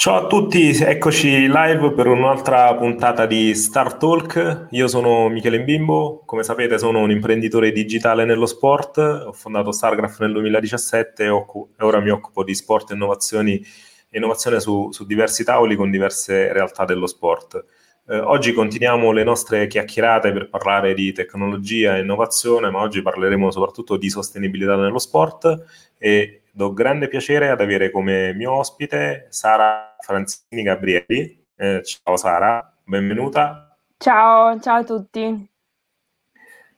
Ciao a tutti, eccoci live per un'altra puntata di Star Talk. Io sono Michele Mbimbo, come sapete sono un imprenditore digitale nello sport, ho fondato Stargraph nel 2017 e, ora mi occupo di sport e innovazioni, innovazione su, su diversi tavoli con diverse realtà dello sport. Eh, oggi continuiamo le nostre chiacchierate per parlare di tecnologia e innovazione, ma oggi parleremo soprattutto di sostenibilità nello sport e do grande piacere ad avere come mio ospite Sara Franzini Gabrieli. Eh, ciao Sara, benvenuta. Ciao, ciao a tutti.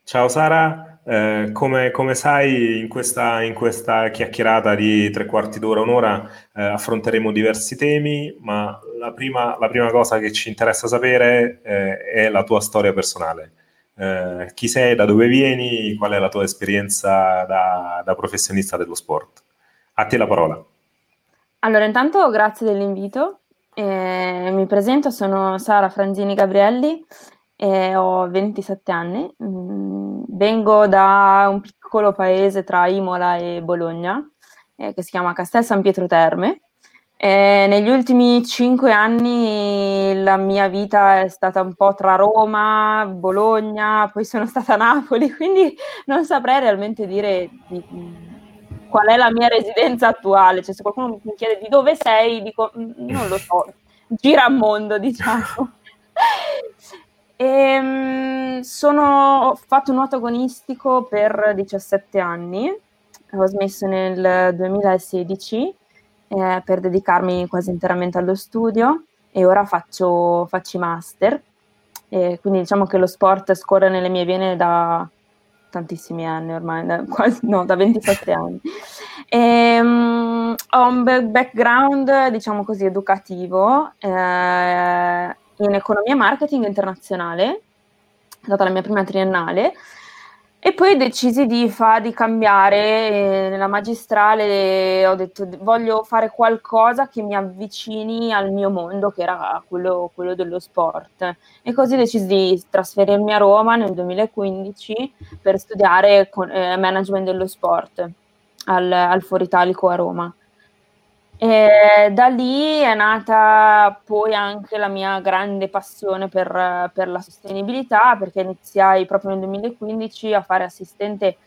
Ciao Sara, eh, come, come, sai in questa, in questa, chiacchierata di tre quarti d'ora, un'ora, eh, affronteremo diversi temi, ma la prima, la prima, cosa che ci interessa sapere eh, è la tua storia personale. Eh, chi sei, da dove vieni, qual è la tua esperienza da, da professionista dello sport? A te la parola. Allora, intanto grazie dell'invito. Eh, mi presento, sono Sara Franzini Gabrielli, e ho 27 anni, mm, vengo da un piccolo paese tra Imola e Bologna, eh, che si chiama Castel San Pietro Terme. Eh, negli ultimi cinque anni la mia vita è stata un po' tra Roma, Bologna, poi sono stata a Napoli, quindi non saprei realmente dire di, qual è la mia residenza attuale. Cioè, se qualcuno mi chiede di dove sei, dico mm, non lo so, gira mondo, diciamo. e, ehm, sono, ho fatto nuoto agonistico per 17 anni, ho smesso nel 2016 eh, per dedicarmi quasi interamente allo studio e ora faccio, faccio master. E quindi diciamo che lo sport scorre nelle mie vene da, tantissimi anni ormai, da, quasi, no, da 27 anni. E, um, ho un background, diciamo così, educativo eh, in economia e marketing internazionale, è stata la mia prima triennale, e poi decisi di, fa, di cambiare, nella magistrale ho detto voglio fare qualcosa che mi avvicini al mio mondo, che era quello, quello dello sport. E così decisi di trasferirmi a Roma nel 2015 per studiare con, eh, management dello sport al, al Foro Italico a Roma. E da lì è nata poi anche la mia grande passione per, per la sostenibilità, perché iniziai proprio nel 2015 a fare assistente,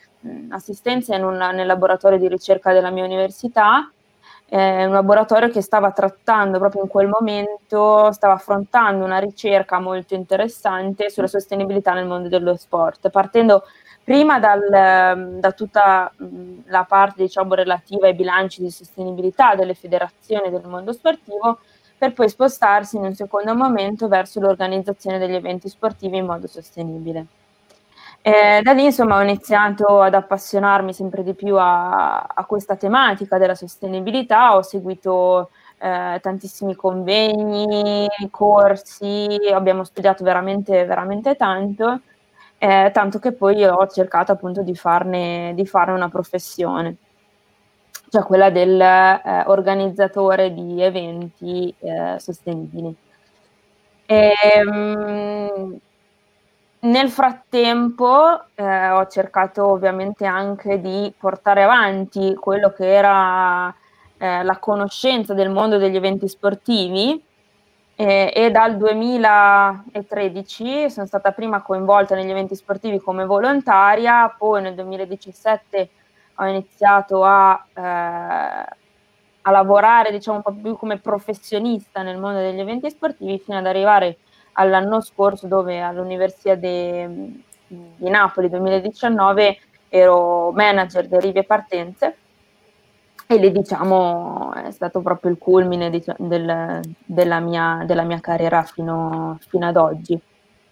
assistenza in un, nel laboratorio di ricerca della mia università, eh, un laboratorio che stava trattando proprio in quel momento, stava affrontando una ricerca molto interessante sulla sostenibilità nel mondo dello sport, partendo prima dal, ehm, da tutta la parte diciamo, relativa ai bilanci di sostenibilità delle federazioni del mondo sportivo, per poi spostarsi in un secondo momento verso l'organizzazione degli eventi sportivi in modo sostenibile. E da lì insomma ho iniziato ad appassionarmi sempre di più a, a questa tematica della sostenibilità, ho seguito eh, tantissimi convegni, corsi, abbiamo studiato veramente, veramente tanto eh, tanto che poi ho cercato appunto di farne, di farne una professione, cioè quella del eh, di eventi eh, sostenibili. E, ehm, nel frattempo eh, ho cercato ovviamente anche di portare avanti quello che era eh, la conoscenza del mondo degli eventi sportivi e, e, dal 2013 sono stata prima coinvolta negli eventi sportivi come volontaria, poi nel 2017 ho iniziato a, eh, a lavorare diciamo un po' più come professionista nel mondo degli eventi sportivi fino ad arrivare all'anno scorso dove all'Università di Napoli 2019 ero manager di arrivi e partenze e lì diciamo è stato proprio il culmine diciamo, del, della, mia, della, mia, carriera fino, fino ad oggi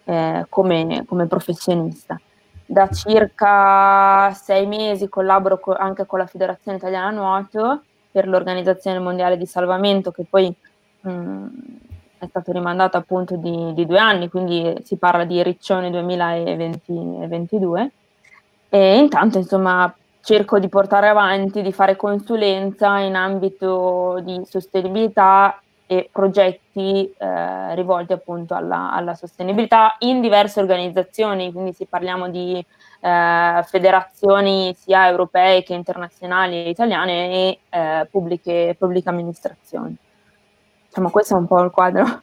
eh, come, come, professionista. Da circa sei mesi collaboro co- anche con la Federazione Italiana Nuoto per l'Organizzazione Mondiale di Salvamento che poi mh, è stato rimandato appunto di, di, due anni, quindi si parla di Riccione 2022. E intanto insomma cerco di portare avanti, di fare consulenza in ambito di sostenibilità e progetti eh, rivolti appunto alla, alla, sostenibilità in diverse organizzazioni, quindi se parliamo di eh, federazioni sia europee che internazionali e italiane e eh, pubbliche, pubbliche amministrazioni. diciamo questo è un po' il quadro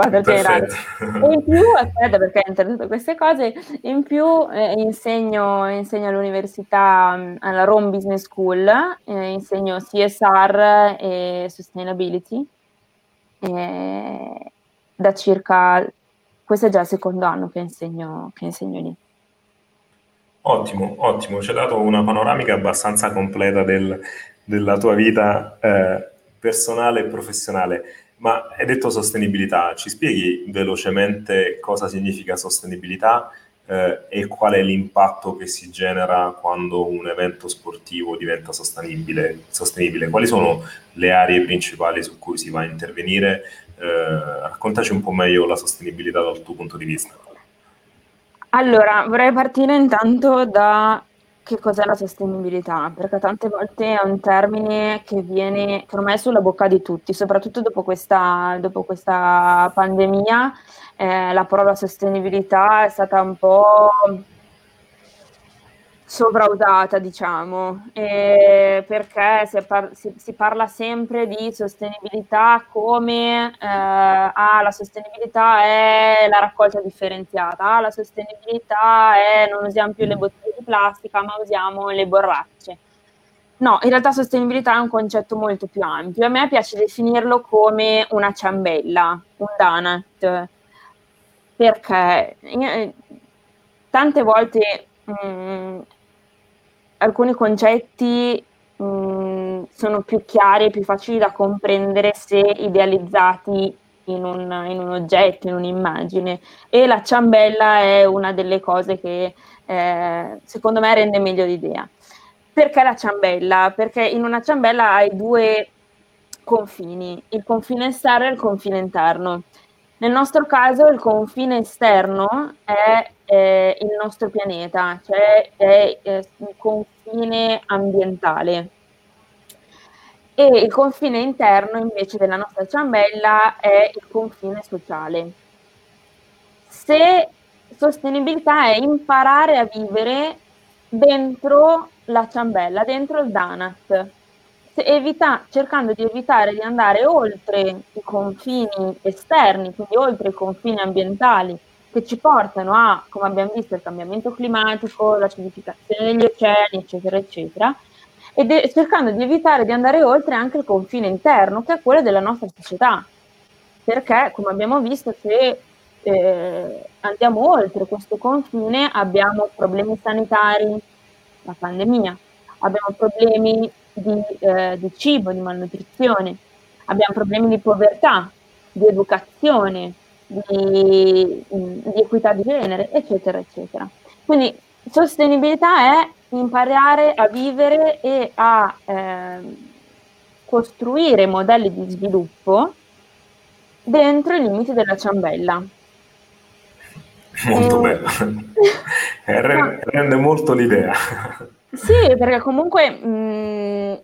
quadro generale. E in più, aspetta perché ho introdotto queste cose, in più eh, insegno, insegno, all'università, alla Rome Business School, eh, insegno CSR e Sustainability eh, da circa, questo è già il secondo anno che insegno, che insegno lì. Ottimo, ottimo, ci hai dato una panoramica abbastanza completa del, della tua vita eh, personale e professionale. Ma hai detto sostenibilità, ci spieghi velocemente cosa significa sostenibilità eh, e qual è l'impatto che si genera quando un evento sportivo diventa sostenibile? sostenibile? Quali sono le aree principali su cui si va a intervenire? Eh, raccontaci un po' meglio la sostenibilità dal tuo punto di vista. Allora, vorrei partire intanto da che cos'è la sostenibilità, perché tante volte è un termine che viene, che ormai sulla bocca di tutti, soprattutto dopo questa, dopo questa pandemia, eh, la parola sostenibilità è stata un po' sovrausata, diciamo, eh, perché si, par- si, si, parla sempre di sostenibilità come eh, ah, la sostenibilità è la raccolta differenziata, ah, la sostenibilità è non usiamo più le bottiglie di plastica, ma usiamo le borracce. No, in realtà sostenibilità è un concetto molto più ampio. A me piace definirlo come una ciambella, un donut, perché eh, tante volte mm, alcuni concetti mh, sono più chiari e più facili da comprendere se idealizzati in un, in un, oggetto, in un'immagine. E la ciambella è una delle cose che eh, secondo me rende meglio l'idea. Perché la ciambella? Perché in una ciambella hai due confini, il confine esterno e il confine interno. Nel nostro caso il confine esterno è eh, il nostro pianeta, cioè è eh, il confine ambientale. E il confine interno invece della nostra ciambella è il confine sociale. Se sostenibilità è imparare a vivere dentro la ciambella, dentro il donut, evita, cercando di evitare di andare oltre i confini esterni, quindi oltre i confini ambientali che ci portano a, come abbiamo visto, il cambiamento climatico, l'acidificazione degli oceani, eccetera, eccetera, e de- cercando di evitare di andare oltre anche il confine interno, che è quello della nostra società. Perché, come abbiamo visto, se eh, andiamo oltre questo confine abbiamo problemi sanitari, la pandemia, abbiamo problemi di, eh, di cibo, di malnutrizione, abbiamo problemi di povertà, di educazione, di, di, equità di genere, eccetera, eccetera. Quindi sostenibilità è imparare a vivere e a eh, costruire modelli di sviluppo dentro i limiti della ciambella. Molto e... bello, rende, rende molto l'idea. Sì, perché comunque mh, mm,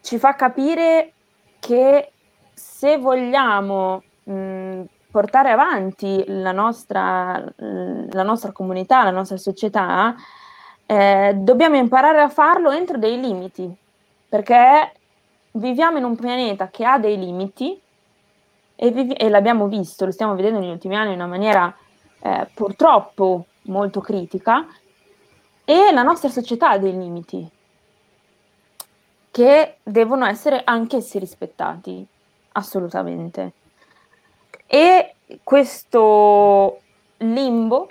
ci fa capire che se vogliamo mh, mm, portare avanti la nostra, la nostra, comunità, la nostra società, eh, dobbiamo imparare a farlo entro dei limiti, perché viviamo in un pianeta che ha dei limiti e, vivi- e l'abbiamo visto, lo stiamo vedendo negli ultimi anni in una maniera eh, purtroppo molto critica, e la nostra società ha dei limiti che devono essere anch'essi rispettati, assolutamente. E questo limbo,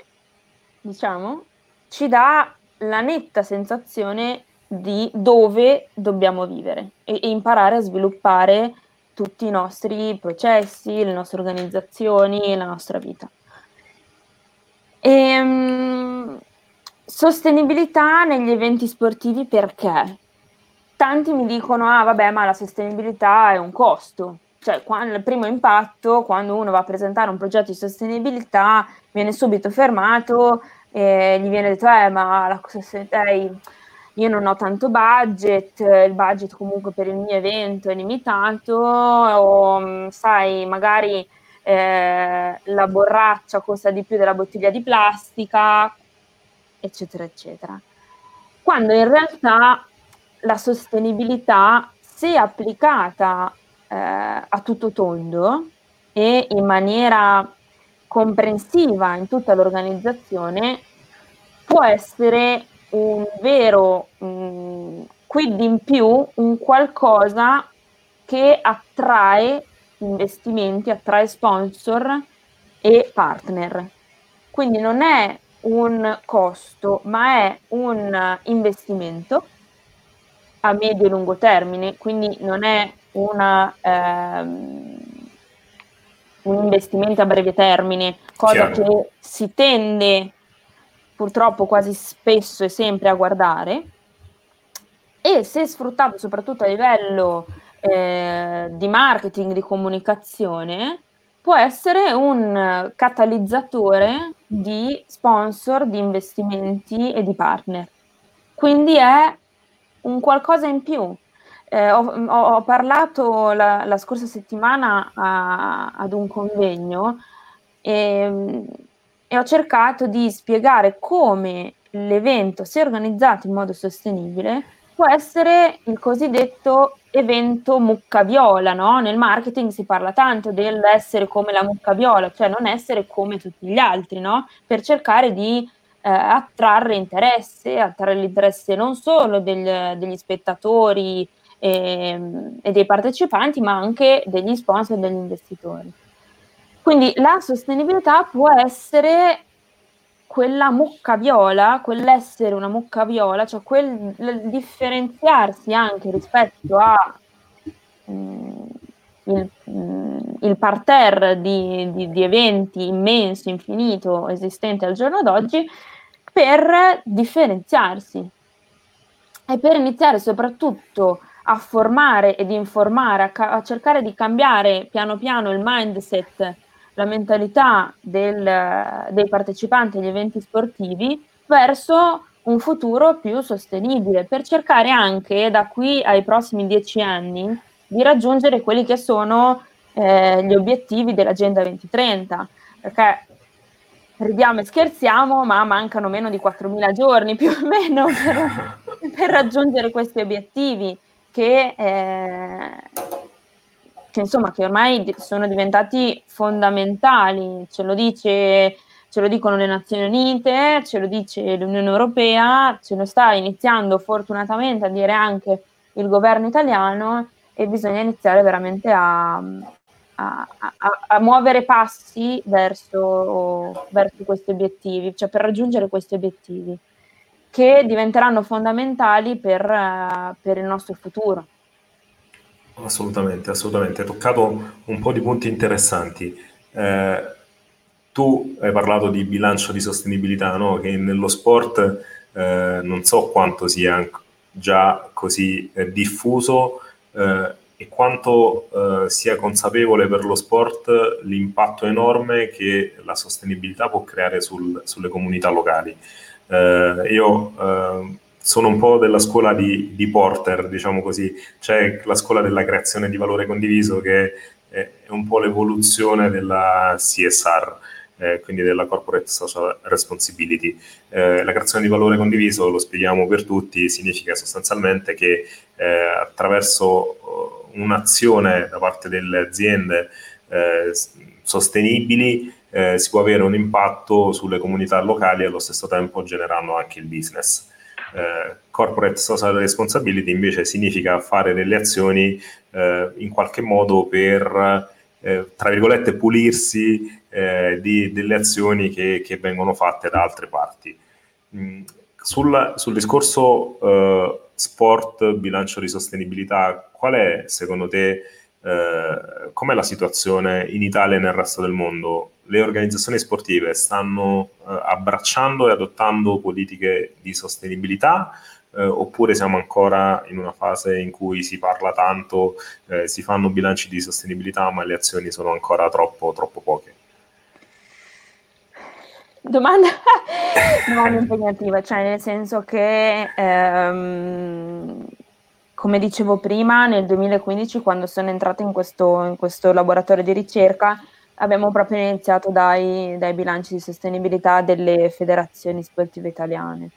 diciamo, ci dà la netta sensazione di dove dobbiamo vivere e, e imparare a sviluppare tutti i nostri processi, le nostre organizzazioni, la nostra vita. E, ehm, Sostenibilità negli eventi sportivi perché? Tanti mi dicono, ah vabbè, ma la sostenibilità è un costo. Cioè, quando, il primo impatto, quando uno va a presentare un progetto di sostenibilità, viene subito fermato e gli viene detto, eh, ma la sostenibilità, io non ho tanto budget, il budget comunque per il mio evento è limitato, o mm, sai, magari eh, la borraccia costa di più della bottiglia di plastica, eccetera, eccetera. Quando in realtà la sostenibilità, se applicata eh, a tutto tondo e in maniera comprensiva in tutta l'organizzazione può essere un vero mh, quid in più, un qualcosa che attrae investimenti, attrae sponsor e partner. Quindi non è un costo, ma è un investimento a medio e lungo termine, quindi non è una, ehm, un investimento a breve termine, cosa Chiaro. che si tende purtroppo quasi spesso e sempre a guardare, e se sfruttato soprattutto a livello eh, di marketing, di comunicazione, può essere un catalizzatore di sponsor, di investimenti e di partner. Quindi è un qualcosa in più. Eh, ho, ho, parlato la, la scorsa settimana a, ad un convegno e, e ho cercato di spiegare come l'evento, se organizzato in modo sostenibile, può essere il cosiddetto evento mucca viola, no? Nel marketing si parla tanto dell'essere come la mucca viola, cioè non essere come tutti gli altri, no? Per cercare di eh, attrarre interesse, attrarre l'interesse non solo del, degli spettatori e, ehm, e dei partecipanti, ma anche degli sponsor e degli investitori. Quindi la sostenibilità può essere quella mucca viola, quell'essere una mucca viola, cioè quel differenziarsi anche rispetto a mm, il, mm, il, parterre di, di, di, eventi immenso, infinito, esistente al giorno d'oggi, per differenziarsi. E per iniziare soprattutto a formare ed informare, a, ca- a cercare di cambiare piano piano il mindset la mentalità del, dei partecipanti agli eventi sportivi verso un futuro più sostenibile, per cercare anche da qui ai prossimi dieci anni di raggiungere quelli che sono eh, gli obiettivi dell'Agenda 2030, perché ridiamo e scherziamo, ma mancano meno di 4.000 giorni più o meno per, per raggiungere questi obiettivi che eh, che insomma che ormai sono diventati fondamentali, ce lo, dice, ce lo dicono le Nazioni Unite, ce lo dice l'Unione Europea, ce lo sta iniziando fortunatamente a dire anche il governo italiano e bisogna iniziare veramente a, a, a, a muovere passi verso, verso questi obiettivi, cioè per raggiungere questi obiettivi che diventeranno fondamentali per, per il nostro futuro. Assolutamente, assolutamente. Hai toccato un po' di punti interessanti. Eh, tu hai parlato di bilancio di sostenibilità, no? che nello sport eh, non so quanto sia già così eh, diffuso eh, e quanto eh, sia consapevole per lo sport l'impatto enorme che la sostenibilità può creare sul, sulle comunità locali. Eh, io sono un po' della scuola di, di, Porter, diciamo così, c'è la scuola della creazione di valore condiviso che è, un po' l'evoluzione della CSR, eh, quindi della Corporate Social Responsibility. Eh, la creazione di valore condiviso, lo spieghiamo per tutti, significa sostanzialmente che eh, attraverso uh, un'azione da parte delle aziende eh, sostenibili eh, si può avere un impatto sulle comunità locali e allo stesso tempo generando anche il business eh, corporate social responsibility invece significa fare delle azioni eh, in qualche modo per, eh, tra virgolette, pulirsi eh, di, delle azioni che, che, vengono fatte da altre parti. Mm, sul, sul, discorso eh, sport, bilancio di sostenibilità, qual è secondo te, eh, com'è la situazione in Italia e nel resto del mondo? le organizzazioni sportive stanno eh, abbracciando e adottando politiche di sostenibilità eh, oppure siamo ancora in una fase in cui si parla tanto, eh, si fanno bilanci di sostenibilità ma le azioni sono ancora troppo, troppo poche? Domanda, domanda impegnativa, cioè nel senso che ehm, come dicevo prima, nel 2015 quando sono entrata in questo, in questo laboratorio di ricerca Abbiamo proprio iniziato dai, dai bilanci di sostenibilità delle federazioni sportive italiane.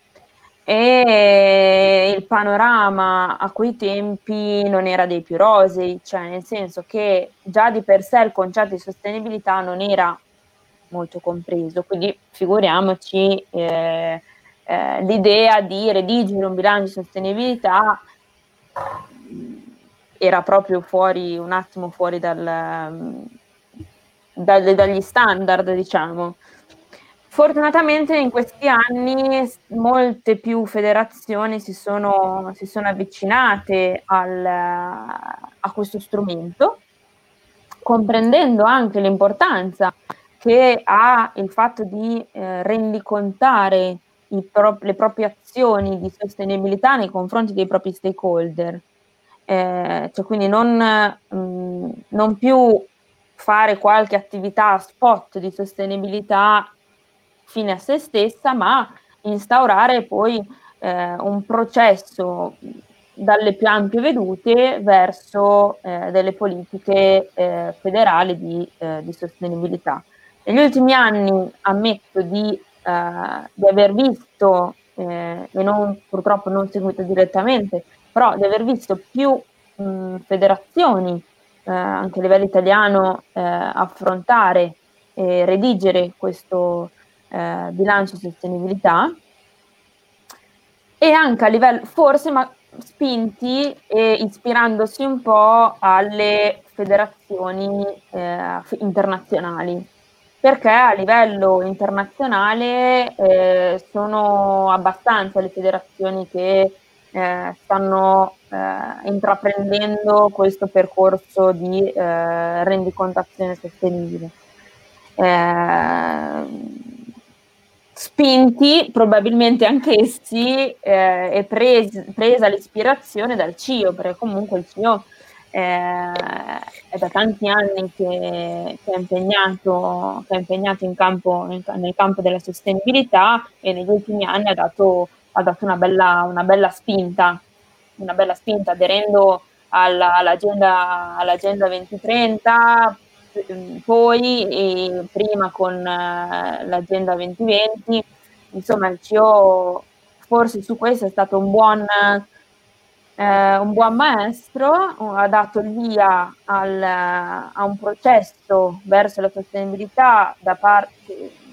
e il panorama a quei tempi non era dei più rosei, cioè nel senso che già di per sé il concetto di sostenibilità non era molto compreso, quindi figuriamoci eh, eh, l'idea di redigere un bilancio di sostenibilità era proprio fuori, un attimo fuori dal, dal, dagli standard, diciamo. Fortunatamente in questi anni molte più federazioni si sono, si sono avvicinate al, a questo strumento, comprendendo anche l'importanza che ha il fatto di eh, rendicontare pro- le proprie azioni di sostenibilità nei confronti dei propri stakeholder. Eh, cioè quindi non, mh, non più fare qualche attività spot di sostenibilità fine a se stessa, ma instaurare poi eh, un processo dalle più ampie vedute verso eh, delle politiche eh, federali di, eh, di, sostenibilità. Negli ultimi anni ammetto di, eh, di aver visto, eh, e non, purtroppo non seguito direttamente, però di aver visto più mh, federazioni anche a livello italiano affrontare e redigere questo, eh, bilancio sostenibilità e anche a livello, forse ma spinti e ispirandosi un po' alle federazioni eh, internazionali, perché a livello internazionale eh, sono abbastanza le federazioni che eh, stanno eh, intraprendendo questo percorso di eh, rendicontazione sostenibile. Eh, spinti probabilmente anch'essi eh, e pres- presa l'ispirazione dal CIO, perché comunque il CIO è da tanti anni che, che, è, impegnato, che è impegnato in campo, in, nel campo della sostenibilità e negli ultimi anni ha dato, ha dato una, bella, una, bella, spinta, una bella spinta aderendo alla, all'agenda, all'agenda 2030, poi prima con eh, l'agenda 2020, insomma il CEO forse su questo è stato un buon, eh, un buon maestro, ha dato il via al, a un processo verso la sostenibilità parte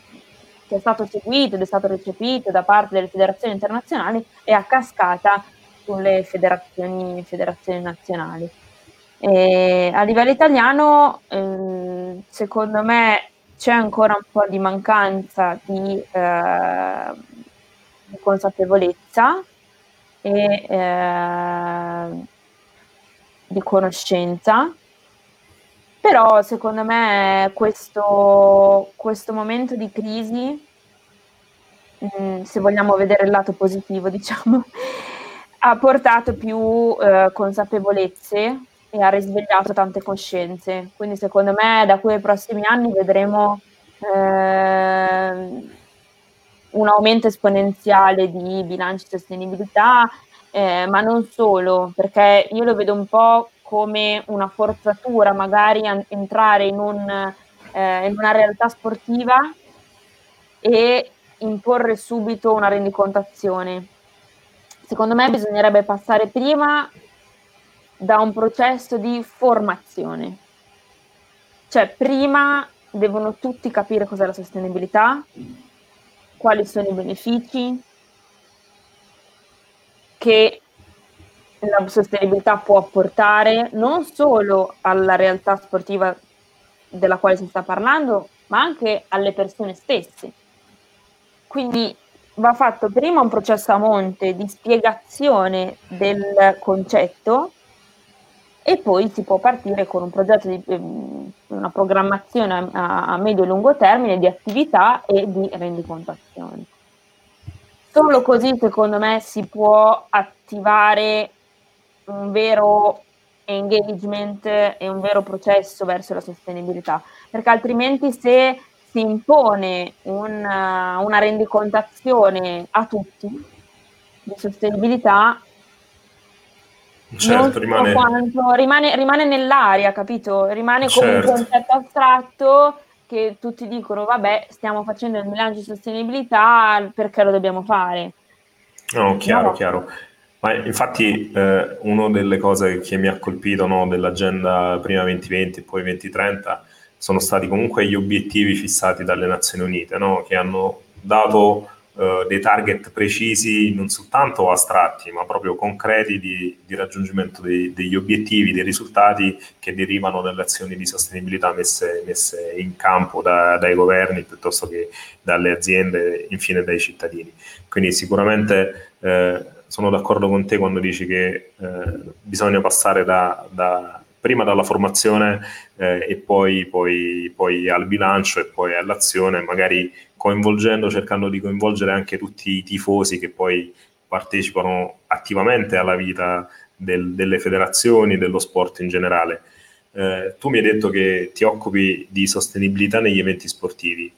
che è stato seguito ed è stato recepito da parte delle federazioni internazionali e a cascata sulle federazioni, federazioni nazionali. E a livello italiano, eh, secondo me, c'è ancora un po' di mancanza di, eh, di consapevolezza e eh, di conoscenza. Però secondo me questo, questo momento di crisi, mh, mm, se vogliamo vedere il lato positivo, diciamo, ha portato più eh, consapevolezze e ha risvegliato tante coscienze. Quindi secondo me da qui ai prossimi anni vedremo eh, un aumento esponenziale di bilanci di sostenibilità, eh, ma non solo, perché io lo vedo un po' come una forzatura, magari a entrare in, un, eh, in una realtà sportiva e imporre subito una rendicontazione. Secondo me bisognerebbe passare prima da un processo di formazione. Cioè, prima devono tutti capire cos'è la sostenibilità, quali sono i benefici che la sostenibilità può apportare non solo alla realtà sportiva della quale si sta parlando, ma anche alle persone stesse. Quindi va fatto prima un processo a monte di spiegazione del concetto e poi si può partire con un progetto di ehm, una programmazione a, a medio e lungo termine di attività e di rendicontazione. Solo così, secondo me, si può attivare un vero engagement e un vero processo verso la sostenibilità, perché altrimenti se si impone una, una rendicontazione a tutti di sostenibilità, certo, rimane... Rimane... rimane, nell'aria, capito? Rimane come certo. un concetto astratto che tutti dicono, vabbè, stiamo facendo il bilancio di sostenibilità, perché lo dobbiamo fare? No, chiaro, no. chiaro. Ma infatti eh, una delle cose che mi ha colpito no, dell'agenda prima 2020 e poi 2030 sono stati comunque gli obiettivi fissati dalle Nazioni Unite, no, che hanno dato eh, dei target precisi, non soltanto astratti, ma proprio concreti di, di raggiungimento dei, degli obiettivi, dei risultati che derivano dalle azioni di sostenibilità messe, messe in campo da, dai governi piuttosto che dalle aziende, infine dai cittadini. Quindi sicuramente eh, sono d'accordo con te quando dici che eh, bisogna passare da, da prima dalla formazione eh, e poi, poi, poi, al bilancio e poi all'azione, magari coinvolgendo, cercando di coinvolgere anche tutti i tifosi che poi partecipano attivamente alla vita del, delle federazioni, dello sport in generale. Eh, tu mi hai detto che ti occupi di sostenibilità negli eventi sportivi,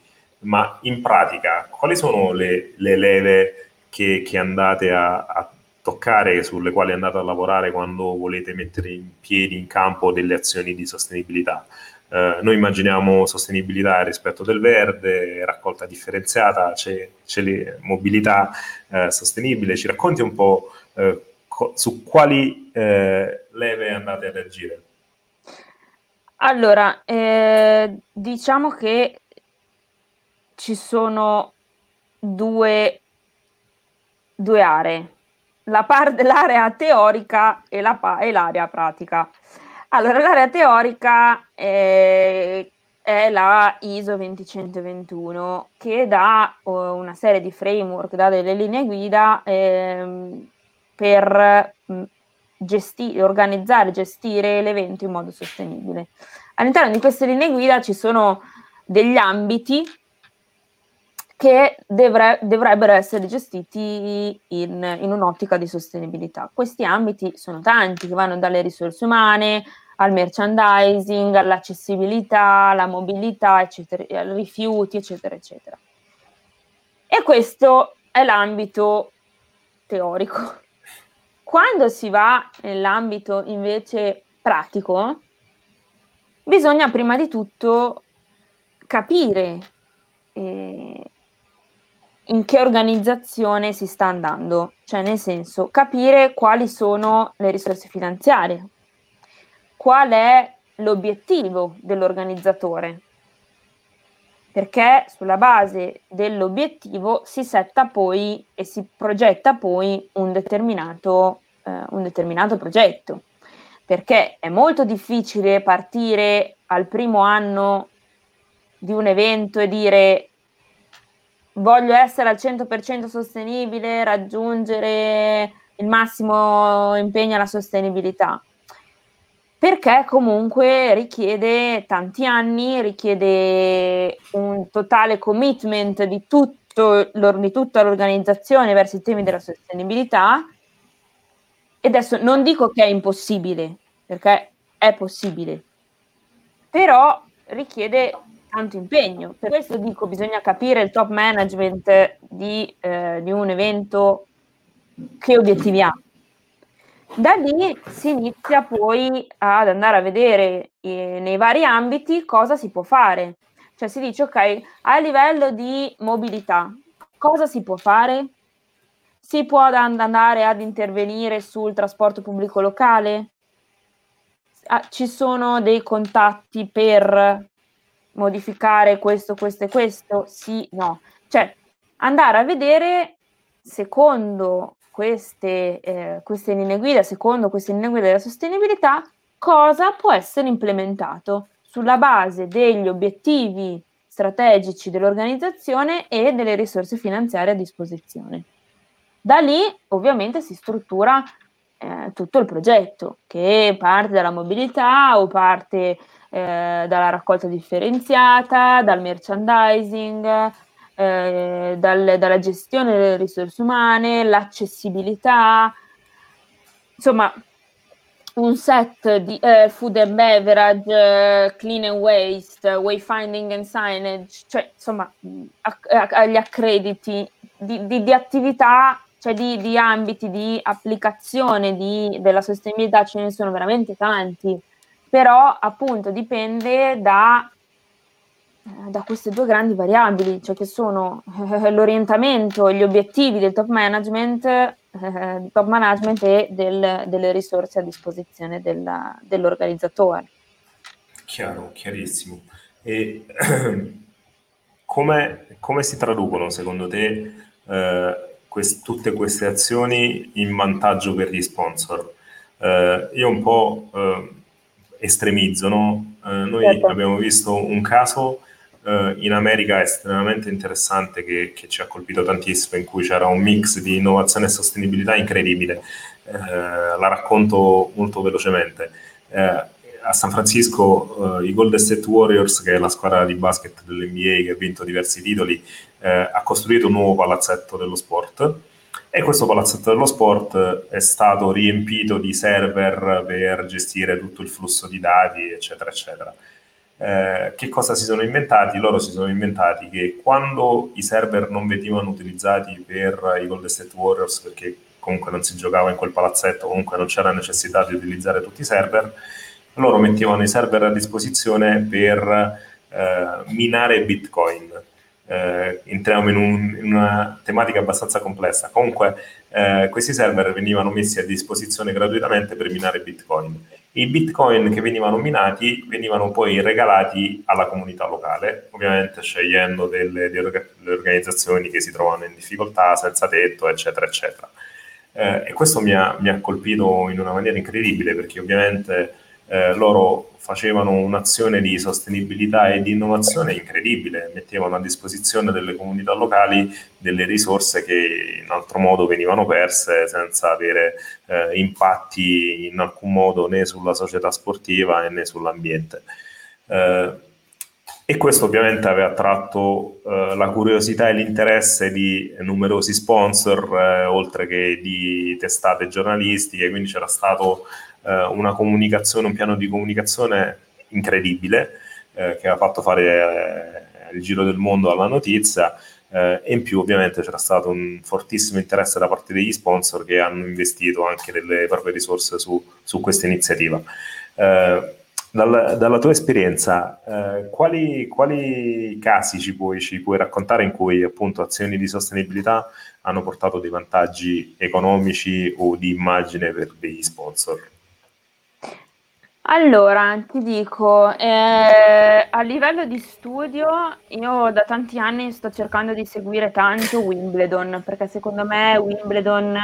ma in pratica quali sono le, le leve che, che andate a, a toccare, sulle quali andate a lavorare quando volete mettere in piedi in campo delle azioni di sostenibilità. Eh, noi immaginiamo sostenibilità rispetto del verde, raccolta differenziata, c'è, c'è mobilità eh, sostenibile. Ci racconti un po' eh, co- su quali eh, leve andate ad agire? Allora, eh, diciamo che ci sono due, due aree la parte, l'area teorica e, la, e, l'area pratica. Allora, l'area teorica è, è la ISO 20121 che dà uh, una serie di framework, dà delle linee guida ehm, per mh, gesti- organizzare, gestire l'evento in modo sostenibile. All'interno di queste linee guida ci sono degli ambiti che devre- dovrebbero essere gestiti in, in, un'ottica di sostenibilità. Questi ambiti sono tanti, che vanno dalle risorse umane al merchandising, all'accessibilità, alla mobilità, eccetera, ai rifiuti, eccetera, eccetera. E questo è l'ambito teorico. Quando si va nell'ambito invece pratico, bisogna prima di tutto capire eh, in che organizzazione si sta andando, cioè nel senso capire quali sono le risorse finanziarie, qual è l'obiettivo dell'organizzatore, perché sulla base dell'obiettivo si setta poi e si progetta poi un determinato, eh, un determinato progetto, perché è molto difficile partire al primo anno di un evento e dire voglio essere al 100% sostenibile, raggiungere il massimo impegno alla sostenibilità. Perché comunque richiede tanti anni, richiede un totale commitment di, tutto, di tutta l'organizzazione verso i temi della sostenibilità. E adesso non dico che è impossibile, perché è possibile, però richiede tanto impegno. Per questo dico, bisogna capire il top management di, eh, di un evento, che obiettivi ha. Da lì si inizia poi ad andare a vedere eh, nei vari ambiti cosa si può fare. Cioè si dice, ok, a livello di mobilità, cosa si può fare? Si può andare ad intervenire sul trasporto pubblico locale? Ah, ci sono dei contatti per modificare questo, questo e questo? Sì, no. Cioè, andare a vedere secondo queste, eh, queste linee guida, secondo queste linee guida della sostenibilità, cosa può essere implementato sulla base degli obiettivi strategici dell'organizzazione e delle risorse finanziarie a disposizione. Da lì ovviamente si struttura eh, tutto il progetto che parte dalla mobilità o parte eh, dalla raccolta differenziata, dal merchandising, eh, dal, dalla gestione delle risorse umane, l'accessibilità, insomma un set di eh, food and beverage, eh, clean and waste, wayfinding and signage, cioè insomma agli accrediti di, di, di attività, cioè di, di, ambiti di applicazione della sostenibilità ce ne sono veramente tanti però appunto dipende da da queste due grandi variabili, cioè che sono eh, l'orientamento gli obiettivi del top management, eh, top management e del, delle risorse a disposizione della, dell'organizzatore. Chiaro, chiarissimo. E come, come, si traducono secondo te eh, quest, tutte queste azioni in vantaggio per gli sponsor? Eh, io un po' eh, estremizzo, no? Eh, noi certo. abbiamo visto un caso eh, in America estremamente interessante che, che, ci ha colpito tantissimo, in cui c'era un mix di innovazione e sostenibilità incredibile. Eh, la racconto molto velocemente. Eh, a San Francisco i Golden State Warriors, che è la squadra di basket dell'NBA che ha vinto diversi titoli, ha costruito un nuovo palazzetto dello sport e questo palazzetto dello sport è stato riempito di server per gestire tutto il flusso di dati, eccetera, eccetera. Eh, che cosa si sono inventati? Loro si sono inventati che quando i server non venivano utilizzati per i Golden State Warriors, perché comunque non si giocava in quel palazzetto, comunque non c'era necessità di utilizzare tutti i server, loro mettevano i server a disposizione per eh, minare Bitcoin. Eh, entriamo in, un, in, una tematica abbastanza complessa. Comunque, eh, questi server venivano messi a disposizione gratuitamente per minare Bitcoin i bitcoin che venivano minati venivano poi regalati alla comunità locale, ovviamente scegliendo delle, delle organizzazioni che si trovano in difficoltà, senza tetto, eccetera, eccetera. Eh, e questo mi ha, mi ha, colpito in una maniera incredibile perché ovviamente eh, loro facevano un'azione di sostenibilità e di innovazione incredibile, mettevano a disposizione delle comunità locali delle risorse che in altro modo venivano perse senza avere eh, impatti in alcun modo né sulla società sportiva né sull'ambiente. Eh, e questo ovviamente aveva attratto eh, la curiosità e l'interesse di numerosi sponsor, eh, oltre che di testate giornalistiche, quindi c'era stato una comunicazione, un piano di comunicazione incredibile eh, che ha fatto fare eh, il giro del mondo alla notizia eh, e in più ovviamente c'era stato un fortissimo interesse da parte degli sponsor che hanno investito anche delle proprie risorse su, su questa iniziativa. Eh, dalla, dalla, tua esperienza, eh, quali, quali, casi ci puoi, ci puoi, raccontare in cui appunto azioni di sostenibilità hanno portato dei vantaggi economici o di immagine per degli sponsor? Allora, ti dico, eh, a livello di studio, io da tanti anni sto cercando di seguire tanto Wimbledon, perché secondo me Wimbledon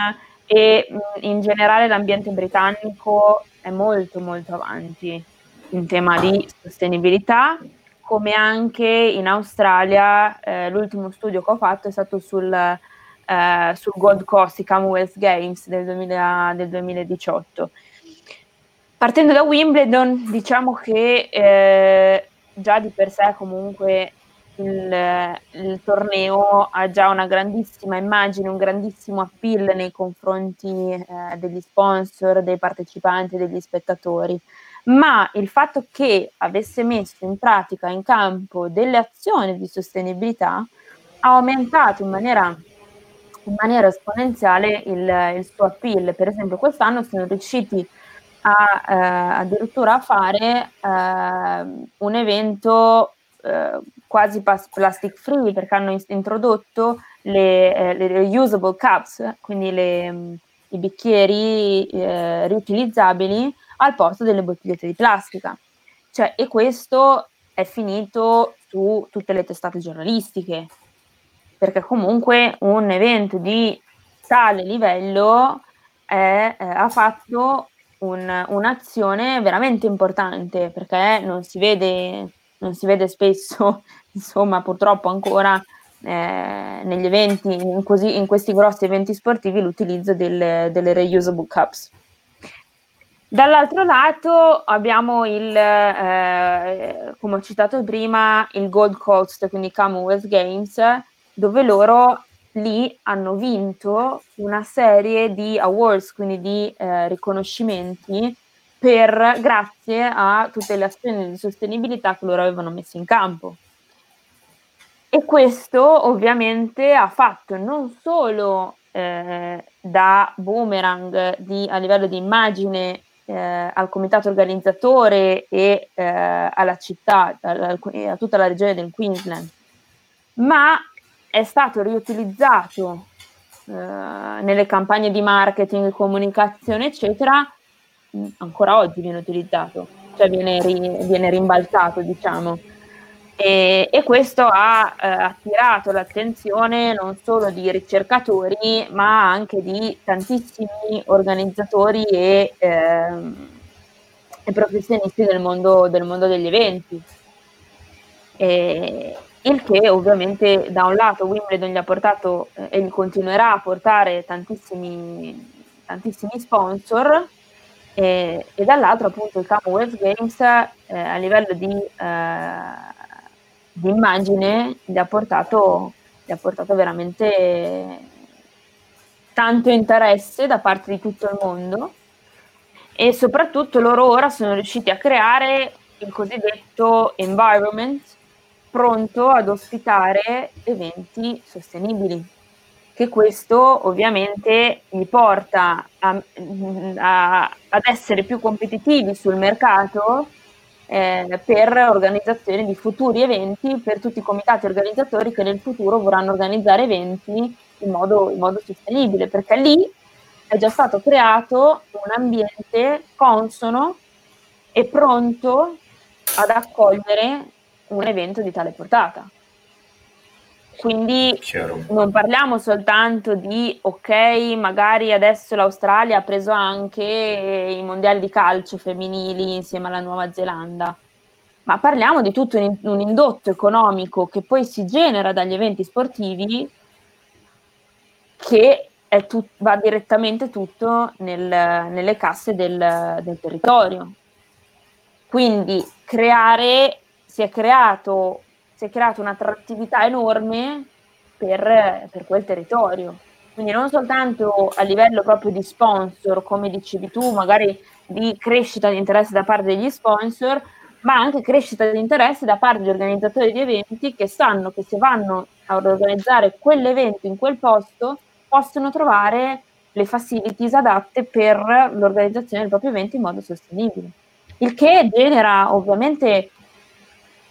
e in generale l'ambiente britannico è molto molto avanti in tema di sostenibilità, come anche in Australia eh, l'ultimo studio che ho fatto è stato sul, eh, sul Gold Coast, i Commonwealth Games del, 2000, del 2018 Partendo da Wimbledon, diciamo che eh, già di per sé comunque il, il, torneo ha già una grandissima immagine, un grandissimo appeal nei confronti eh, degli sponsor, dei partecipanti, degli spettatori. Ma il fatto che avesse messo in pratica, in campo, delle azioni di sostenibilità ha aumentato in maniera, in maniera esponenziale il, il suo appeal. Per esempio, quest'anno sono riusciti a eh, addirittura a fare eh, un evento eh, quasi plastic free perché hanno introdotto le, eh, le reusable cups, quindi le, i bicchieri eh, riutilizzabili al posto delle bottigliette di plastica. Cioè, e questo è finito su tutte le testate giornalistiche, perché comunque un evento di tale livello è, eh, ha fatto un, un'azione veramente importante perché non si vede, non si vede spesso, insomma, purtroppo ancora eh, negli eventi, in, così, in, questi grossi eventi sportivi, l'utilizzo delle, delle reusable cups. Dall'altro lato abbiamo il, eh, come ho citato prima, il Gold Coast, quindi Commonwealth Games, dove loro lì hanno vinto una serie di awards, quindi di eh, riconoscimenti per, grazie a tutte le azioni di sostenibilità che loro avevano messo in campo. E questo ovviamente ha fatto non solo eh, da boomerang di, a livello di immagine eh, al comitato organizzatore e eh, alla città, a, a tutta la regione del Queensland, ma è stato riutilizzato eh, nelle campagne di marketing, comunicazione, eccetera, ancora oggi viene utilizzato, cioè viene, ri, viene rimbalzato, diciamo. E, e questo ha eh, attirato l'attenzione non solo di ricercatori, ma anche di tantissimi organizzatori e, eh, e professionisti del mondo, del mondo, degli eventi. E, il che ovviamente da un lato Wimbledon gli ha portato eh, e gli continuerà a portare tantissimi, tantissimi sponsor e, e, dall'altro appunto il Commonwealth Games eh, a livello di eh, immagine gli gli ha portato veramente tanto interesse da parte di tutto il mondo. E soprattutto loro ora sono riusciti a creare il cosiddetto environment pronto ad ospitare eventi sostenibili che questo ovviamente li porta a, a, ad essere più competitivi sul mercato eh, per organizzazione di futuri eventi per tutti i comitati organizzatori che nel futuro vorranno organizzare eventi in modo, in modo sostenibile, perché lì è già stato creato un ambiente consono e pronto ad accogliere un evento di tale portata. Quindi Chiaro. non parliamo soltanto di ok, magari adesso l'Australia ha preso anche i mondiali di calcio femminili insieme alla Nuova Zelanda, ma parliamo di tutto un, un indotto economico che poi si genera dagli eventi sportivi che tut- va direttamente tutto nel, nelle casse del, del territorio. Quindi creare, si è creato si è creata un'attrattività enorme per, per quel territorio. Quindi non soltanto a livello proprio di sponsor, come dicevi tu, magari di crescita di interesse da parte degli sponsor, ma anche crescita di interesse da parte degli organizzatori di eventi che sanno che se vanno ad organizzare quell'evento in quel posto possono trovare le facilities adatte per l'organizzazione del proprio evento in modo sostenibile. Il che genera ovviamente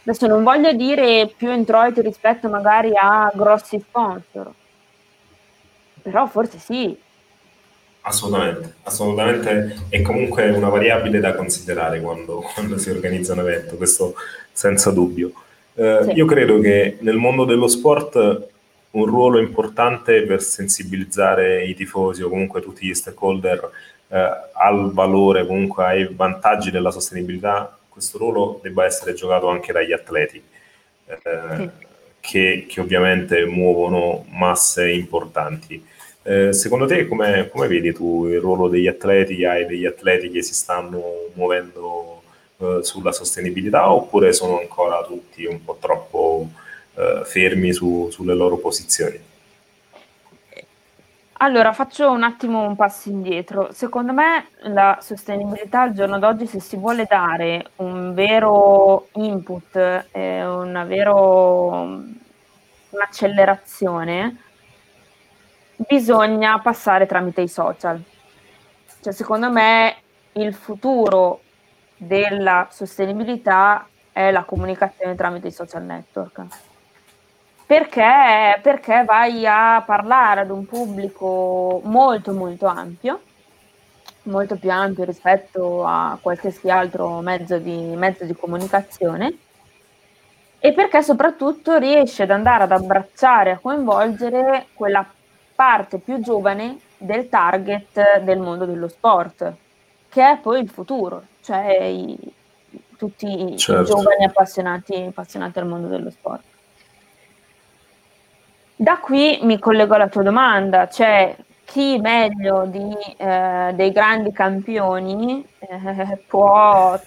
Adesso non voglio dire più introiti rispetto magari a grossi sponsor, però forse sì. Assolutamente, assolutamente è comunque una variabile da considerare quando, quando si organizza un evento, questo senza dubbio. Eh, sì. Io credo che nel mondo dello sport un ruolo importante per sensibilizzare i tifosi o comunque tutti gli stakeholder eh, al valore, comunque ai vantaggi della sostenibilità questo ruolo debba essere giocato anche dagli atleti, eh, sì. che, che, ovviamente muovono masse importanti. Eh, secondo te come, vedi tu il ruolo degli atleti? Hai degli atleti che si stanno muovendo eh, sulla sostenibilità oppure sono ancora tutti un po' troppo eh, fermi su, sulle loro posizioni? Allora, faccio un attimo un passo indietro. Secondo me la sostenibilità al giorno d'oggi, se si vuole dare un vero input, eh, una vero, un'accelerazione, bisogna passare tramite i social. Cioè, secondo me il futuro della sostenibilità è la comunicazione tramite i social network perché, perché vai a parlare ad un pubblico molto molto ampio, molto più ampio rispetto a qualsiasi altro mezzo di, mezzo di comunicazione e perché soprattutto riesce ad andare ad abbracciare, a coinvolgere quella parte più giovane del target del mondo dello sport, che è poi il futuro, cioè i, tutti certo. i giovani appassionati, appassionati al mondo dello sport. Da qui mi collego alla tua domanda, cioè chi meglio di, eh, dei grandi campioni eh, può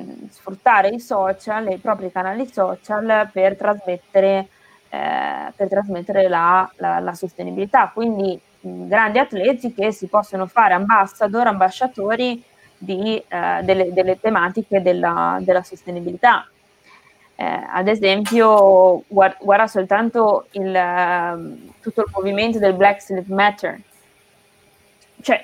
mm, sfruttare i social, i propri canali social per trasmettere, eh, per trasmettere la, la, la, sostenibilità. Quindi mm, grandi atleti che si possono fare ambassador, ambasciatori di, eh, delle, delle, tematiche della, della sostenibilità. Eh, ad esempio, guarda, guarda soltanto il, uh, tutto il movimento del Black Lives Matter. Cioè,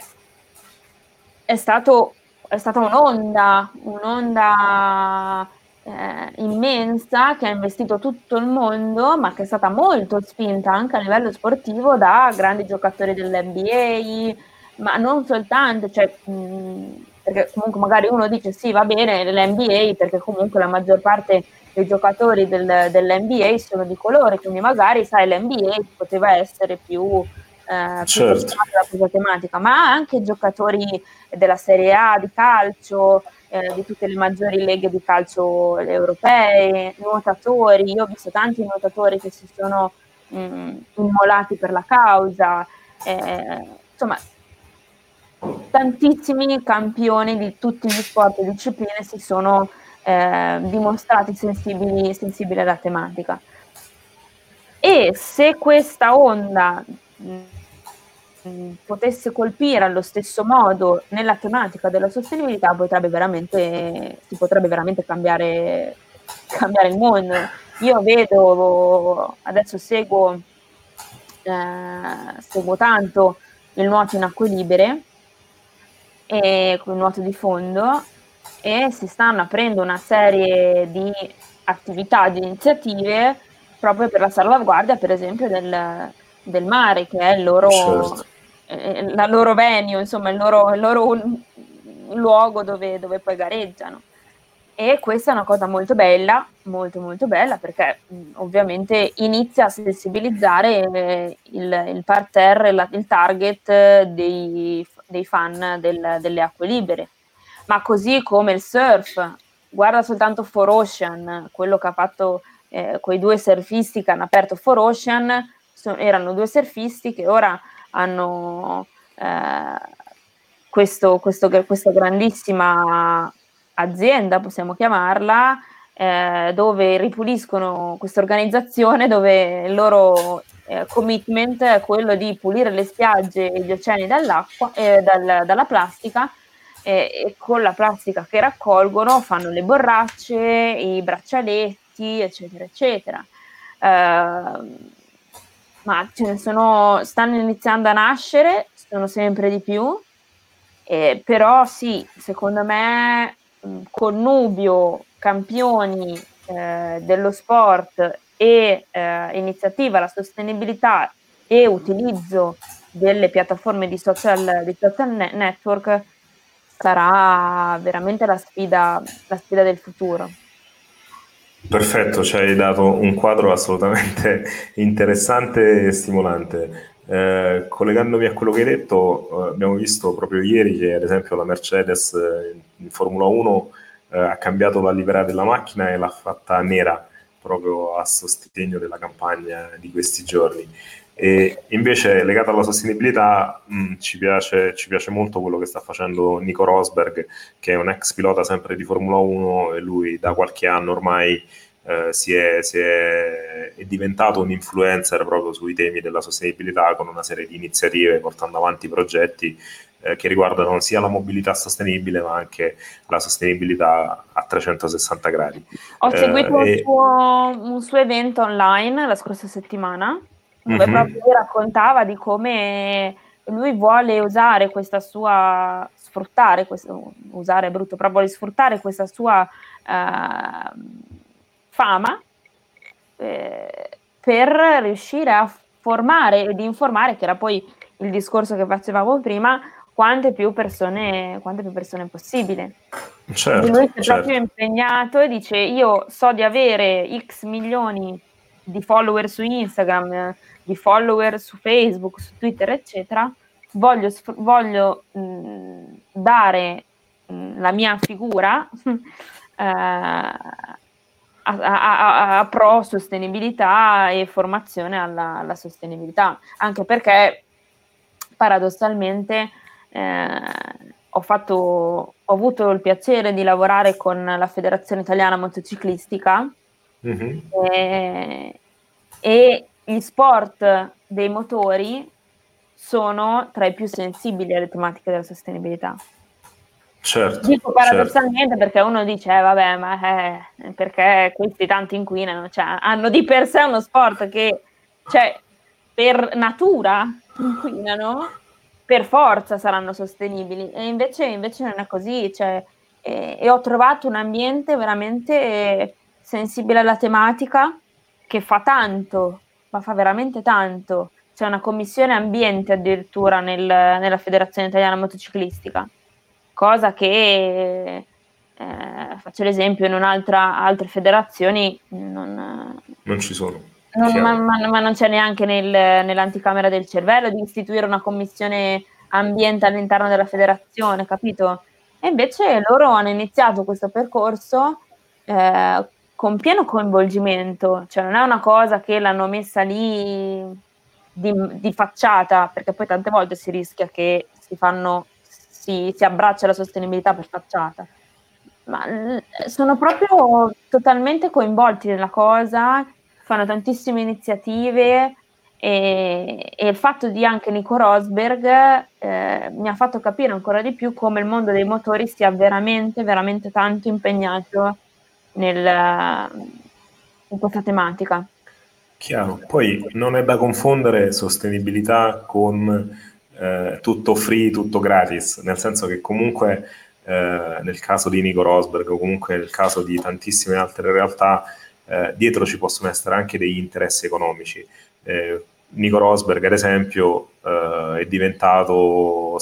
è stato è stata un'onda, un'onda eh, immensa che ha investito tutto il mondo, ma che è stata molto spinta anche a livello sportivo da grandi giocatori dell'NBA, ma non soltanto, cioè, mh, perché comunque magari uno dice sì va bene l'NBA perché comunque la maggior parte dei giocatori del, dell'NBA sono di colore, quindi magari sai l'NBA poteva essere più, eh, certo. la tematica, ma anche giocatori della Serie A di calcio, eh, di tutte le maggiori leghe di calcio europee, nuotatori, io ho visto tanti nuotatori che si sono mh, immolati per la causa, eh, insomma tantissimi campioni di tutti gli sport e discipline si sono eh, dimostrati sensibili, sensibili alla tematica. E se questa onda mh, potesse colpire allo stesso modo nella tematica della sostenibilità, potrebbe veramente, si potrebbe veramente cambiare, cambiare il mondo. Io vedo, adesso seguo, eh, seguo tanto il nuoto in acque libere e con il nuoto di fondo e si stanno aprendo una serie di attività, di iniziative proprio per la salvaguardia, per esempio, del, del mare, che è il loro, certo. eh, la loro venue, insomma, il loro, il loro luogo dove, dove, poi gareggiano. E questa è una cosa molto bella, molto molto bella, perché mh, ovviamente inizia a sensibilizzare eh, il, il parterre, la, il target dei dei fan del, delle acque libere. Ma così come il surf, guarda soltanto For Ocean, quello che ha fatto eh, quei due surfisti che hanno aperto For Ocean, so, erano due surfisti che ora hanno eh, questo, questo, questa grandissima azienda, possiamo chiamarla, eh, dove ripuliscono questa organizzazione dove il loro eh, commitment è quello di pulire le spiagge e gli oceani dall'acqua, eh, dal, dalla plastica e con la plastica che raccolgono fanno le borracce, i braccialetti, eccetera, eccetera. Uh, ma ce ne sono, stanno iniziando a nascere, sono sempre di più, eh, però sì, secondo me connubio campioni eh, dello sport e eh, iniziativa alla sostenibilità e utilizzo delle piattaforme di social, di social network sarà veramente la sfida, la sfida del futuro. Perfetto, ci hai dato un quadro assolutamente interessante e stimolante. Eh, collegandomi a quello che hai detto, eh, abbiamo visto proprio ieri che ad esempio la Mercedes eh, in Formula 1 eh, ha cambiato la livrea della macchina e l'ha fatta nera proprio a sostegno della campagna di questi giorni. E invece legato alla sostenibilità mh, mm, ci, piace, ci, piace, molto quello che sta facendo Nico Rosberg, che è un ex pilota sempre di Formula 1 e lui da qualche anno ormai eh, si, è, si è, è, diventato un influencer proprio sui temi della sostenibilità con una serie di iniziative portando avanti progetti eh, che riguardano sia la mobilità sostenibile ma anche la sostenibilità a 360 gradi. Ho seguito eh, un, suo, un, suo, evento online la scorsa settimana dove uh-huh. proprio raccontava di come lui vuole usare questa sua sfruttare questo, usare è brutto, però vuole sfruttare questa sua uh, fama eh, per riuscire a formare ed informare, che era poi il discorso che facevamo prima, quante più persone, quante più persone possibile. Certo, lui si è certo. proprio impegnato e dice io so di avere x milioni di follower su Instagram, di follower su Facebook, su Twitter, eccetera, voglio, voglio mh, dare mh, la mia figura eh, a, a, a, pro sostenibilità e formazione alla, alla sostenibilità, anche perché paradossalmente eh, ho, fatto, ho, avuto il piacere di lavorare con la Federazione Italiana Motociclistica mm-hmm. e, e gli sport dei motori sono tra i più sensibili alle tematiche della sostenibilità. Certo, Dico paradossalmente certo. perché uno dice, eh, vabbè, ma eh, perché questi tanti inquinano? Cioè, hanno di per sé uno sport che, cioè, per natura inquinano, per forza saranno sostenibili e invece, invece non è così, cioè, e, e, ho trovato un ambiente veramente sensibile alla tematica che fa tanto, ma fa veramente tanto. C'è una commissione ambiente addirittura nel, nella Federazione Italiana Motociclistica, cosa che eh, faccio l'esempio in altre federazioni non, non ci sono non, ma, ma, ma, non c'è neanche nel, nell'anticamera del cervello di istituire una commissione ambiente all'interno della federazione, capito? E invece loro hanno iniziato questo percorso eh, con pieno coinvolgimento, cioè non è una cosa che l'hanno messa lì di, di facciata, perché poi tante volte si rischia che si, fanno, si, si abbraccia la sostenibilità per facciata, ma sono proprio totalmente coinvolti nella cosa fanno tantissime iniziative e, e, il fatto di anche Nico Rosberg eh, mi ha fatto capire ancora di più come il mondo dei motori sia veramente, veramente tanto impegnato nel, in questa tematica. Chiaro, poi non è da confondere sostenibilità con eh, tutto free, tutto gratis, nel senso che comunque eh, nel caso di Nico Rosberg o comunque nel caso di tantissime altre realtà eh, dietro ci possono essere anche degli interessi economici. Eh, Nico Rosberg, ad esempio, eh, è diventato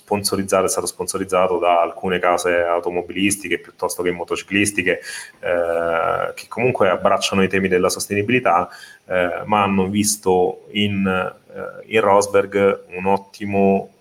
sponsorizzato, è stato sponsorizzato da alcune case automobilistiche piuttosto che motociclistiche eh, che comunque abbracciano i temi della sostenibilità, eh, ma hanno visto in, eh, in Rosberg un ottimo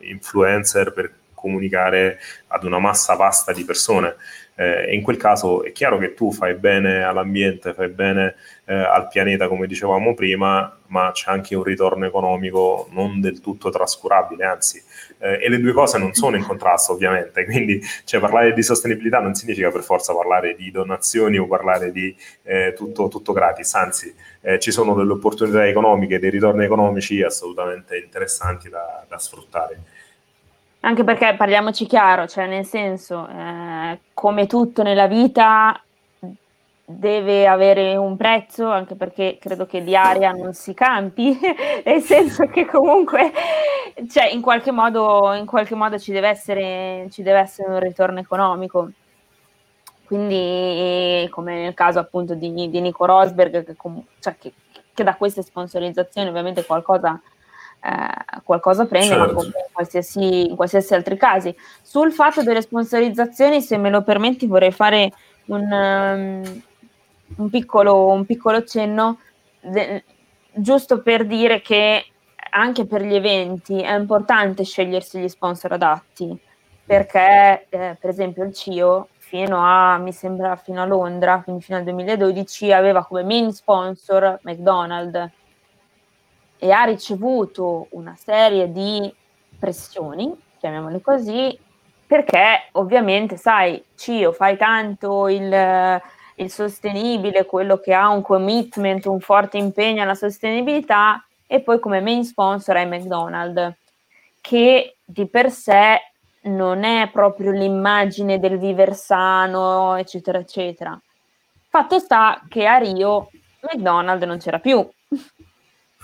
influencer per comunicare ad una massa vasta di persone eh, in quel caso è chiaro che tu fai bene all'ambiente, fai bene eh, al pianeta, come dicevamo prima, ma c'è anche un ritorno economico non del tutto trascurabile, anzi, eh, e le due cose non sono in contrasto, ovviamente. Quindi, cioè, parlare di sostenibilità non significa per forza parlare di donazioni o parlare di eh, tutto, tutto, gratis, anzi, eh, ci sono delle opportunità economiche, dei ritorni economici assolutamente interessanti da, da sfruttare. Anche perché parliamoci chiaro, cioè nel senso, eh, come tutto nella vita deve avere un prezzo, anche perché credo che di aria non si campi, nel senso che comunque cioè, in, qualche modo, in qualche modo ci deve, essere, ci deve essere un ritorno economico. Quindi, come nel caso appunto di, di Nico Rosberg, che, cioè, che, che da queste sponsorizzazioni ovviamente qualcosa eh, qualcosa prende, certo. ma come in qualsiasi, in qualsiasi altri casi. Sul fatto delle sponsorizzazioni, se me lo permetti, vorrei fare un, um, un, piccolo, un piccolo cenno, de- giusto per dire che anche per gli eventi è importante scegliersi gli sponsor adatti, perché eh, per esempio il CIO fino a, mi sembra, fino a Londra, quindi fino al 2012, aveva come main sponsor McDonald's e ha ricevuto una serie di pressioni, chiamiamole così, perché ovviamente, sai, CIO fai tanto il, il sostenibile, quello che ha un commitment, un forte impegno alla sostenibilità, e poi come main sponsor hai McDonald's, che di per sé non è proprio l'immagine del viver sano, eccetera, eccetera. Fatto sta che a Rio McDonald's non c'era più.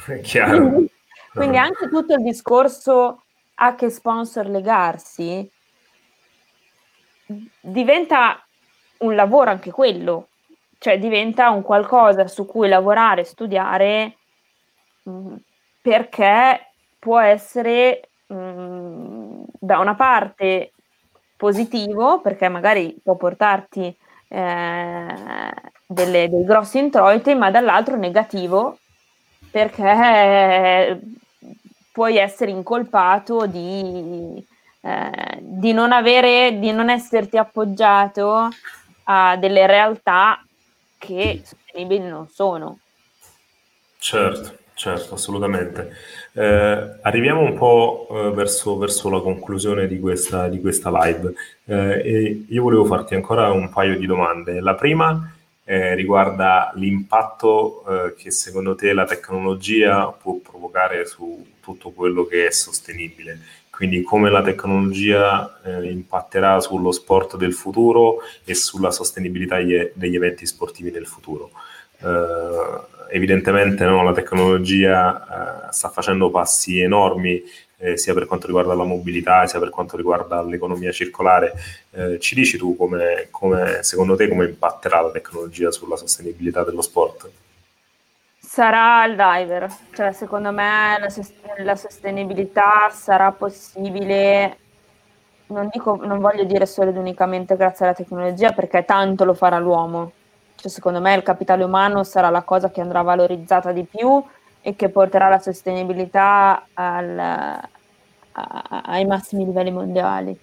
Quindi, quindi anche tutto il discorso a che sponsor legarsi diventa un lavoro anche quello, cioè diventa un qualcosa su cui lavorare, studiare, mh, mm, perché può essere mh, mm, da una parte positivo, perché magari può portarti eh, delle, dei grossi introiti, ma dall'altro negativo, perché puoi essere incolpato di, eh, di, non avere, di non esserti appoggiato a delle realtà che sostenibili non sono. Certo, certo, assolutamente. Eh, arriviamo un po' eh, verso, verso, la conclusione di questa, di questa live eh, e io volevo farti ancora un paio di domande. La prima eh, riguarda l'impatto eh, che secondo te la tecnologia può provocare su tutto quello che è sostenibile. Quindi come la tecnologia eh, impatterà sullo sport del futuro e sulla sostenibilità degli eventi sportivi del futuro. Eh, evidentemente no, la tecnologia eh, sta facendo passi enormi eh, sia per quanto riguarda la mobilità, sia per quanto riguarda l'economia circolare. Eh, ci dici tu come, come, secondo te come impatterà la tecnologia sulla sostenibilità dello sport? Sarà il diver, cioè secondo me la, la sostenibilità sarà possibile non, dico, non voglio dire solo ed unicamente grazie alla tecnologia, perché tanto lo farà l'uomo. Cioè, secondo me il capitale umano sarà la cosa che andrà valorizzata di più e che porterà la sostenibilità al, a, ai massimi livelli mondiali.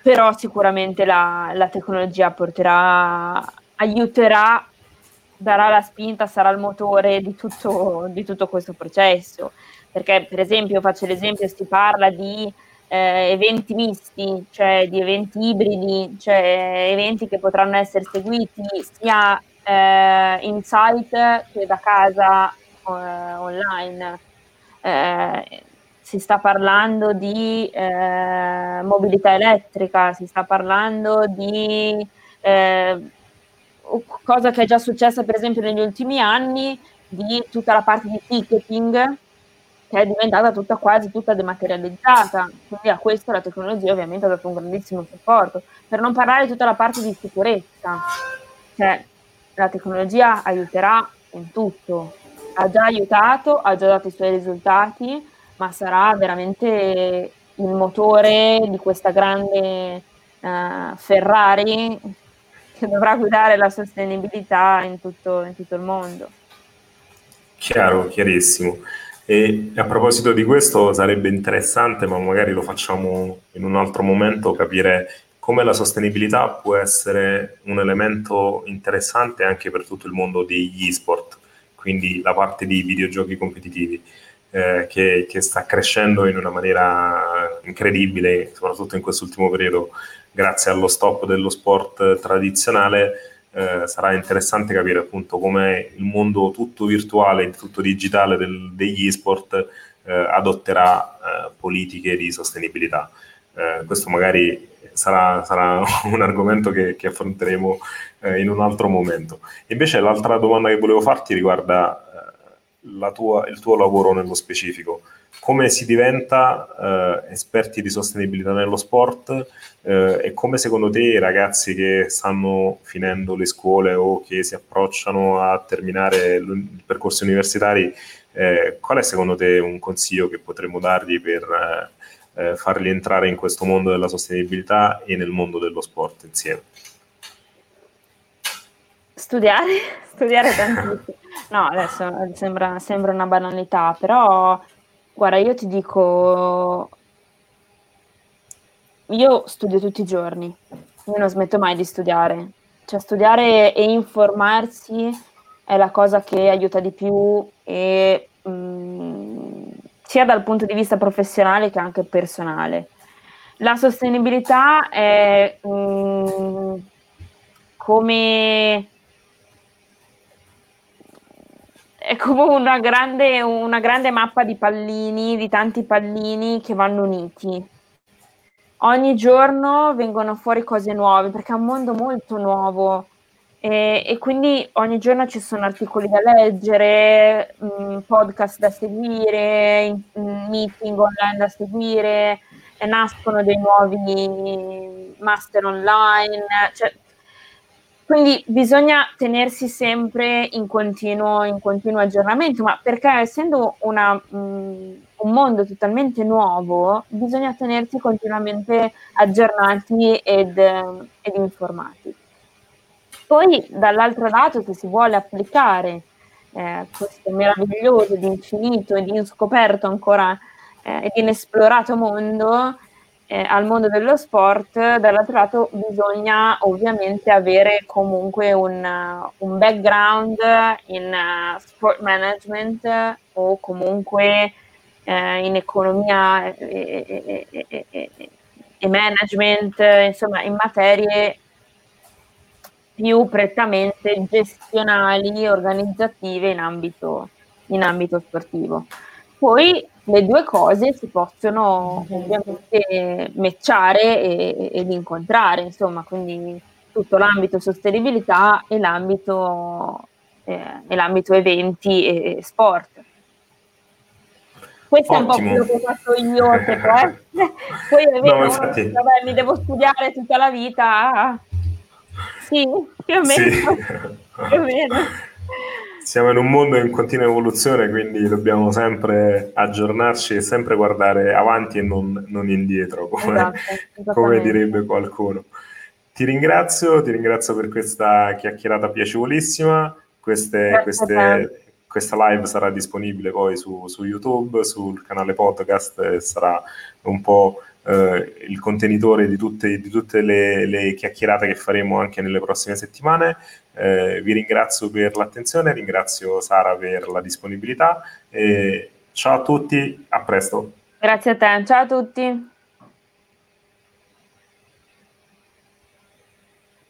Però sicuramente la, la tecnologia porterà, aiuterà, darà la spinta, sarà il motore di tutto, di tutto questo processo. Perché, per esempio, faccio l'esempio, si parla di eh, eventi misti, cioè di eventi ibridi, cioè eventi che potranno essere seguiti sia eh, in site che da casa online. Eh, si sta parlando di eh, mobilità elettrica, si sta parlando di eh, cosa che è già successa per esempio negli ultimi anni, di tutta la parte di ticketing che è diventata tutta quasi tutta dematerializzata, quindi a questo la tecnologia ovviamente ha dato un grandissimo supporto, per non parlare di tutta la parte di sicurezza, cioè la tecnologia aiuterà in tutto, ha già aiutato, ha già dato i suoi risultati, ma sarà veramente il motore di questa grande uh, Ferrari che dovrà guidare la sostenibilità in tutto, in tutto il mondo. Chiaro, chiarissimo. E a proposito di questo sarebbe interessante, ma magari lo facciamo in un altro momento, capire come la sostenibilità può essere un elemento interessante anche per tutto il mondo degli e-sport, quindi la parte di videogiochi competitivi, eh, che, che, sta crescendo in una maniera incredibile, soprattutto in quest'ultimo periodo, grazie allo stop dello sport tradizionale eh, sarà interessante capire appunto come il mondo tutto virtuale, tutto digitale del, degli esport eh, adotterà eh, politiche di sostenibilità. Eh, questo magari sarà, sarà un argomento che, che affronteremo eh, in un altro momento. Invece l'altra domanda che volevo farti riguarda tua, il tuo lavoro nello specifico come si diventa eh, esperti di sostenibilità nello sport eh, e come secondo te i ragazzi che stanno finendo le scuole o che si approcciano a terminare i percorsi universitari, eh, qual è secondo te un consiglio che potremmo dargli per eh, farli entrare in questo mondo della sostenibilità e nel mondo dello sport insieme? Studiare, studiare tantissimo. No, adesso sembra, sembra una banalità, però Guarda, io ti dico, io studio tutti i giorni, io non smetto mai di studiare, cioè studiare e informarsi è la cosa che aiuta di più e, mh, mm, sia dal punto di vista professionale che anche personale. La sostenibilità è mh, mm, come è come una grande, una grande mappa di pallini, di tanti pallini che vanno uniti. Ogni giorno vengono fuori cose nuove perché è un mondo molto nuovo e, e quindi ogni giorno ci sono articoli da leggere, mh, mm, podcast da seguire, mh, mm, meeting online da seguire, nascono dei nuovi master online, cioè quindi bisogna tenersi sempre in continuo, in continuo aggiornamento, ma perché essendo una, mh, un mondo totalmente nuovo, bisogna tenersi continuamente aggiornati ed, ed informati. Poi dall'altro lato, se si vuole applicare eh, questo meraviglioso ed infinito ed inscoperto ancora eh, ed inesplorato mondo, eh, al mondo dello sport, dall'altro lato bisogna ovviamente avere comunque un, un background in uh, sport management o comunque eh, in economia e, e, e, e, management, insomma in materie più prettamente gestionali, organizzative in ambito, in ambito sportivo. Poi le due cose si possono ovviamente matchare e, ed incontrare, insomma, quindi tutto l'ambito sostenibilità e l'ambito, eh, e l'ambito eventi e sport. questo Ottimo. è un po' quello che ho fatto io, poi vero, no, infatti... vabbè, mi devo studiare tutta la vita. Sì, più o meno. Sì. più o meno. Siamo in un mondo in continua evoluzione, quindi dobbiamo sempre aggiornarci e sempre guardare avanti e non, non indietro, come, esatto, come direbbe qualcuno. Ti ringrazio, ti ringrazio per questa chiacchierata piacevolissima. Queste, queste, questa live sarà disponibile poi su, su, YouTube, sul canale podcast sarà un po' eh, il contenitore di tutte, di tutte le, le, chiacchierate che faremo anche nelle prossime settimane. Eh, vi ringrazio per l'attenzione, ringrazio Sara per la disponibilità ciao a tutti, a presto. Grazie a te, ciao a tutti.